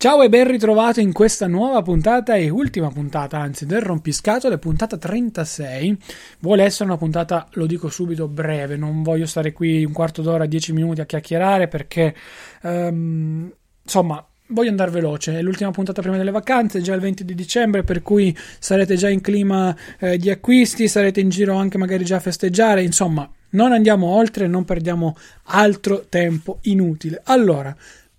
Ciao e ben ritrovato in questa nuova puntata e ultima puntata, anzi del rompiscatole, puntata 36. Vuole essere una puntata, lo dico subito, breve, non voglio stare qui un quarto d'ora, dieci minuti a chiacchierare perché, um, insomma, voglio andare veloce. È l'ultima puntata prima delle vacanze, già il 20 di dicembre, per cui sarete già in clima eh, di acquisti, sarete in giro anche magari già a festeggiare, insomma, non andiamo oltre, non perdiamo altro tempo inutile. Allora,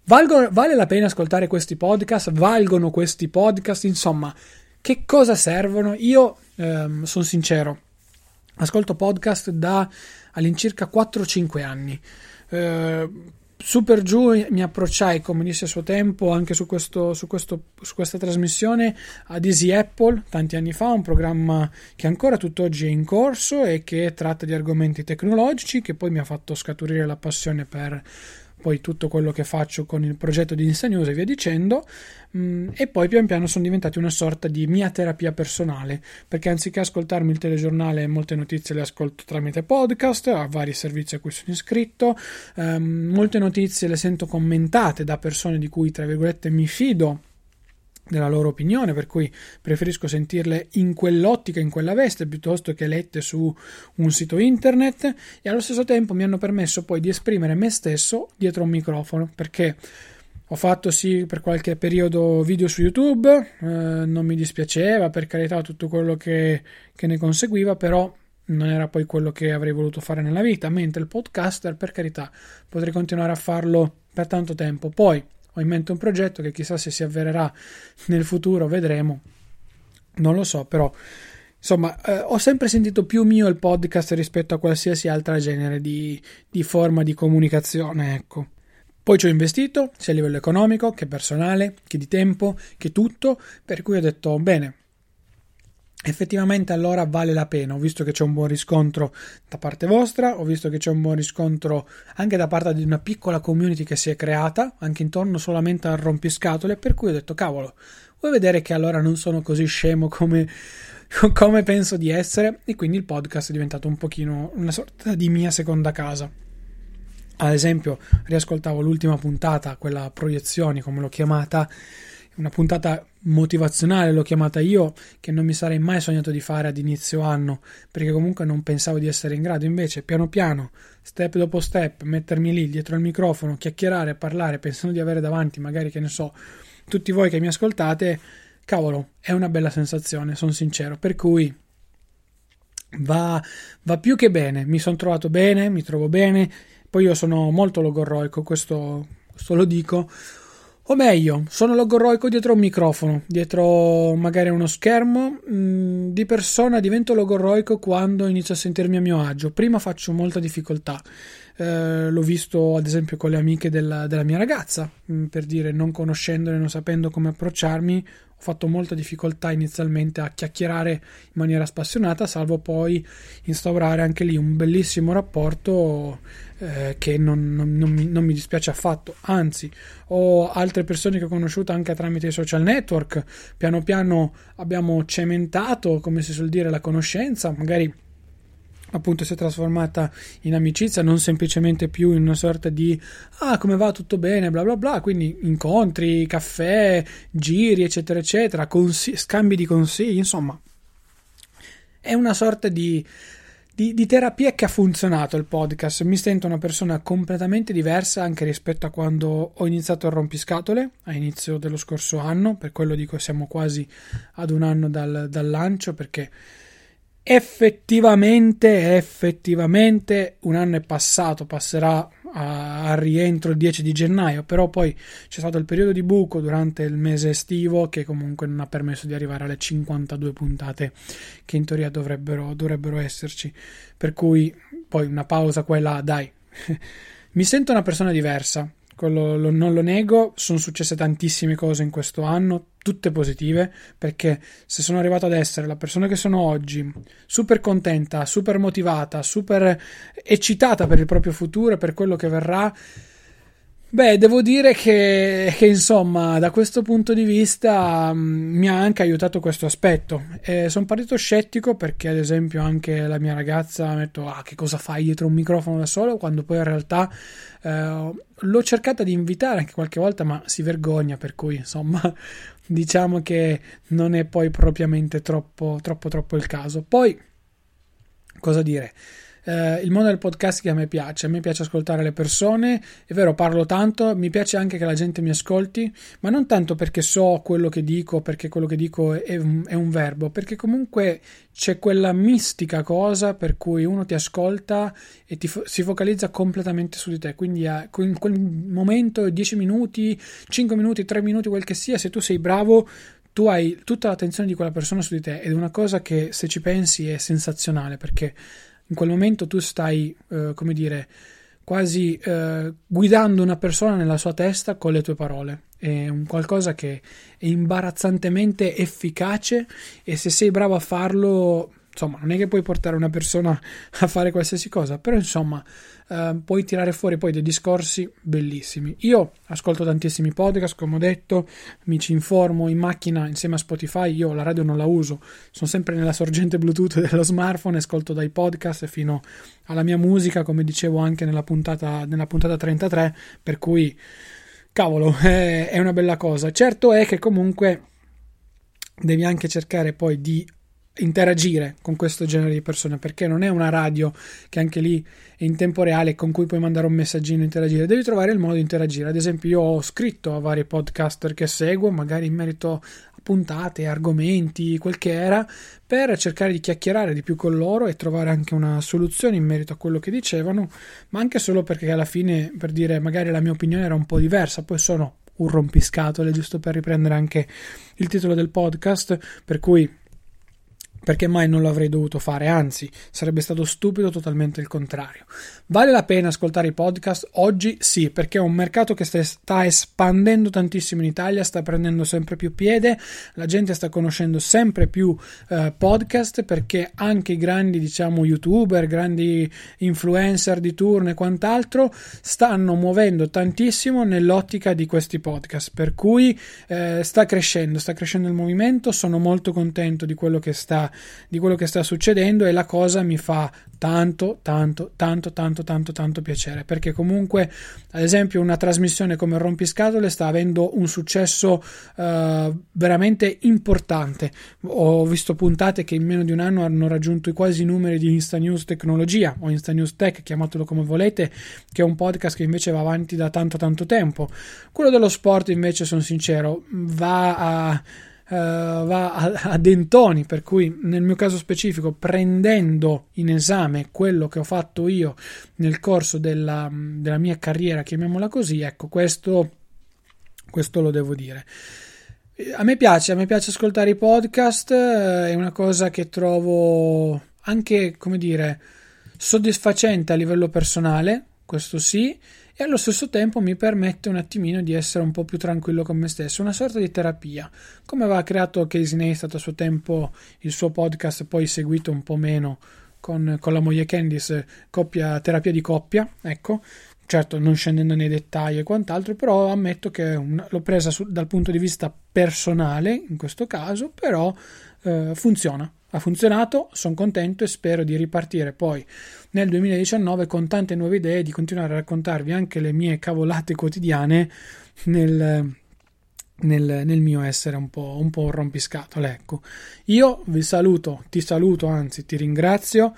Valgono, vale la pena ascoltare questi podcast? Valgono questi podcast? Insomma, che cosa servono? Io ehm, sono sincero, ascolto podcast da all'incirca 4-5 anni. Eh, su per giù mi approcciai, come dissi a suo tempo, anche su, questo, su, questo, su, questa trasmissione ad Easy Apple tanti anni fa, un programma che ancora tutt'oggi è in corso e che tratta di argomenti tecnologici, che poi mi ha fatto scaturire la passione per poi tutto quello che faccio con il progetto di News e via dicendo, mm, e poi pian piano sono diventati una sorta di mia terapia personale, perché anziché ascoltarmi il telegiornale, molte notizie le ascolto tramite podcast, a vari servizi a cui sono iscritto, um, molte notizie le sento commentate da persone di cui, tra virgolette, mi fido della loro opinione, per cui preferisco sentirle in quell'ottica, in quella veste, piuttosto che lette su un sito internet e allo stesso tempo mi hanno permesso poi di esprimere me stesso dietro un microfono, perché ho fatto sì per qualche periodo video su YouTube, eh, non mi dispiaceva, per carità tutto quello che, che ne conseguiva, però non era poi quello che avrei voluto fare nella vita, mentre il podcaster, per carità, potrei continuare a farlo per tanto tempo. Poi ho in mente un progetto che chissà se si avvererà nel futuro, vedremo. Non lo so, però insomma, eh, ho sempre sentito più mio il podcast rispetto a qualsiasi altra genere di, di forma di comunicazione, ecco. Poi ci ho investito sia a livello economico che personale, che di tempo, che tutto, per cui ho detto bene, effettivamente allora vale la pena. Ho visto che c'è un buon riscontro da parte vostra, ho visto che c'è un buon riscontro anche da parte di una piccola community che si è creata, anche intorno solamente al rompiscatole, per cui ho detto cavolo, vuoi vedere che allora non sono così scemo come, come penso di essere? E quindi il podcast è diventato un pochino una sorta di mia seconda casa. Ad esempio, riascoltavo l'ultima puntata, quella proiezioni, come l'ho chiamata, una puntata motivazionale l'ho chiamata io che non mi sarei mai sognato di fare ad inizio anno perché comunque non pensavo di essere in grado. Invece piano piano step dopo step mettermi lì dietro il microfono chiacchierare parlare pensando di avere davanti magari che ne so tutti voi che mi ascoltate cavolo è una bella sensazione sono sincero. Per cui va, va più che bene. Mi sono trovato bene mi trovo bene. Poi io sono molto logorroico questo, questo lo dico o meglio, sono logorroico dietro un microfono, dietro magari uno schermo. Mm, di persona divento logorroico quando inizio a sentirmi a mio agio. Prima faccio molta difficoltà. Eh, l'ho visto ad esempio con le amiche della, della mia ragazza, mm, per dire non conoscendole, non sapendo come approcciarmi, ho fatto molta difficoltà inizialmente a chiacchierare in maniera spassionata, salvo poi instaurare anche lì un bellissimo rapporto eh, che non, non, non, mi, non, mi, dispiace affatto. Anzi, ho altre persone che ho conosciuto anche tramite i social network. Piano piano abbiamo cementato, come si suol dire, la conoscenza, magari appunto si è trasformata in amicizia, non semplicemente più in una sorta di ah come va? Tutto bene, bla bla bla, quindi incontri, caffè, giri, eccetera, eccetera, consigli, scambi di consigli, insomma, è una sorta di, di, di, terapia che ha funzionato il podcast. Mi sento una persona completamente diversa anche rispetto a quando ho iniziato il rompiscatole a inizio dello scorso anno, per quello dico siamo quasi ad un anno dal, dal lancio perché effettivamente, effettivamente un anno è passato, passerà al rientro il 10 di gennaio, però poi c'è stato il periodo di buco durante il mese estivo che comunque non ha permesso di arrivare alle 52 puntate che in teoria dovrebbero, dovrebbero esserci, per cui poi una pausa quella, dai. Mi sento una persona diversa, quello lo, non lo nego, sono successe tantissime cose in questo anno, tutte positive, perché se sono arrivato ad essere la persona che sono oggi, super contenta, super motivata, super eccitata per il proprio futuro e per quello che verrà, Beh, devo dire che, che, insomma, da questo punto di vista mh, mm, mi ha anche aiutato questo aspetto. Eh, sono partito scettico perché, ad esempio, anche la mia ragazza ha detto: Ah, che cosa fai dietro un microfono da solo? Quando poi in realtà eh, l'ho cercata di invitare anche qualche volta, ma si vergogna, per cui insomma, diciamo che non è poi propriamente troppo, troppo, troppo il caso. Poi, cosa dire? Eh, il mondo del podcast che a me piace, a me piace ascoltare le persone, è vero parlo tanto, mi piace anche che la gente mi ascolti, ma non tanto perché so quello che dico, perché quello che dico è è un verbo, perché comunque c'è quella mistica cosa per cui uno ti ascolta e ti si focalizza completamente su di te, quindi a, in quel momento 10 minuti, 5 minuti, 3 minuti, quel che sia, se tu sei bravo tu hai tutta l'attenzione di quella persona su di te ed è una cosa che se ci pensi è sensazionale perché in quel momento tu stai, eh, come dire, quasi eh, guidando una persona nella sua testa con le tue parole. È un qualcosa che è imbarazzantemente efficace e se sei bravo a farlo insomma, non è che puoi portare una persona a fare qualsiasi cosa, però insomma, eh, puoi tirare fuori poi dei discorsi bellissimi. Io ascolto tantissimi podcast, come ho detto, mi ci informo in macchina insieme a Spotify, io la radio non la uso, sono sempre nella sorgente Bluetooth dello smartphone, ascolto dai podcast fino alla mia musica, come dicevo anche nella puntata, nella puntata 33, per cui cavolo, è, è una bella cosa. Certo è che comunque devi anche cercare poi di interagire con questo genere di persone perché non è una radio che anche lì è in tempo reale con cui puoi mandare un messaggino e interagire. Devi trovare il modo di interagire. Ad esempio io ho scritto a vari podcaster che seguo magari in merito a puntate argomenti quel che era per cercare di chiacchierare di più con loro e trovare anche una soluzione in merito a quello che dicevano ma anche solo perché alla fine per dire magari la mia opinione era un po' diversa. Poi sono un rompiscatole giusto per riprendere anche il titolo del podcast per cui perché mai non lo avrei dovuto fare, anzi sarebbe stato stupido totalmente il contrario. Vale la pena ascoltare i podcast? Oggi sì, perché è un mercato che sta espandendo tantissimo in Italia, sta prendendo sempre più piede, la gente sta conoscendo sempre più eh, podcast perché anche i grandi, diciamo, youtuber, grandi influencer di turno e quant'altro stanno muovendo tantissimo nell'ottica di questi podcast, per cui eh, sta crescendo, sta crescendo il movimento, sono molto contento di quello che sta di quello che sta succedendo e la cosa mi fa tanto, tanto, tanto, tanto, tanto, tanto piacere perché comunque, ad esempio, una trasmissione come Rompiscatole sta avendo un successo uh, veramente importante. Ho visto puntate che in meno di un anno hanno raggiunto i quasi numeri di Insta News Tecnologia o Insta News Tech, chiamatelo come volete, che è un podcast che invece va avanti da tanto, tanto tempo. Quello dello sport, invece, sono sincero, va a va a, a, dentoni, per cui nel mio caso specifico, prendendo in esame quello che ho fatto io nel corso della, della mia carriera, chiamiamola così, ecco, questo, questo lo devo dire. A me piace, a me piace ascoltare i podcast, eh, è una cosa che trovo anche, come dire, soddisfacente a livello personale, questo sì, e allo stesso tempo mi permette un attimino di essere un po' più tranquillo con me stesso, una sorta di terapia. Come aveva creato Casey Neistat a suo tempo il suo podcast, poi seguito un po' meno con, con la moglie Candice, coppia, terapia di coppia, ecco. Certo, non scendendo nei dettagli e quant'altro, però ammetto che un, l'ho presa su, dal punto di vista personale in questo caso, però eh, funziona ha funzionato, sono contento e spero di ripartire poi nel 2019 con tante nuove idee e di continuare a raccontarvi anche le mie cavolate quotidiane nel, nel, nel mio essere un po', un po' rompiscatole. Ecco, io vi saluto, ti saluto, anzi ti ringrazio.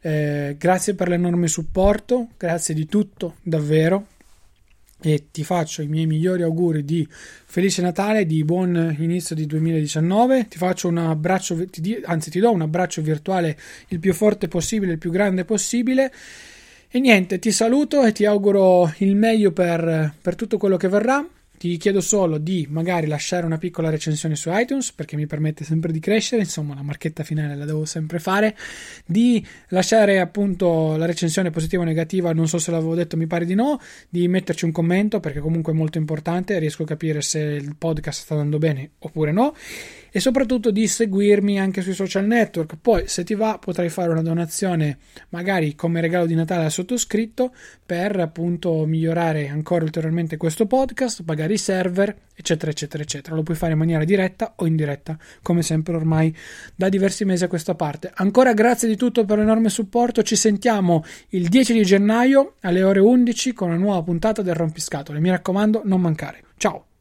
Eh, grazie per l'enorme supporto, grazie di tutto, davvero e ti faccio i miei migliori auguri di felice Natale, di buon inizio di 2019. Ti faccio un abbraccio, ti, anzi ti do un abbraccio virtuale il più forte possibile, il più grande possibile. E niente, ti saluto e ti auguro il meglio per, per tutto quello che verrà ti chiedo solo di magari lasciare una piccola recensione su iTunes perché mi permette sempre di crescere, insomma la marchetta finale la devo sempre fare, di lasciare appunto la recensione positiva o negativa, non so se l'avevo detto, mi pare di no, di metterci un commento perché comunque è molto importante, riesco a capire se il podcast sta andando bene oppure no e soprattutto di seguirmi anche sui social network. Poi, se ti va, potrai fare una donazione magari come regalo di Natale al sottoscritto per appunto migliorare ancora ulteriormente questo podcast, pagare i server, eccetera, eccetera, eccetera. Lo puoi fare in maniera diretta o indiretta, come sempre ormai da diversi mesi a questa parte. Ancora grazie di tutto per l'enorme supporto. Ci sentiamo il 10 di gennaio alle ore 11 con una nuova puntata del Rompiscatole. Mi raccomando, non mancare. Ciao!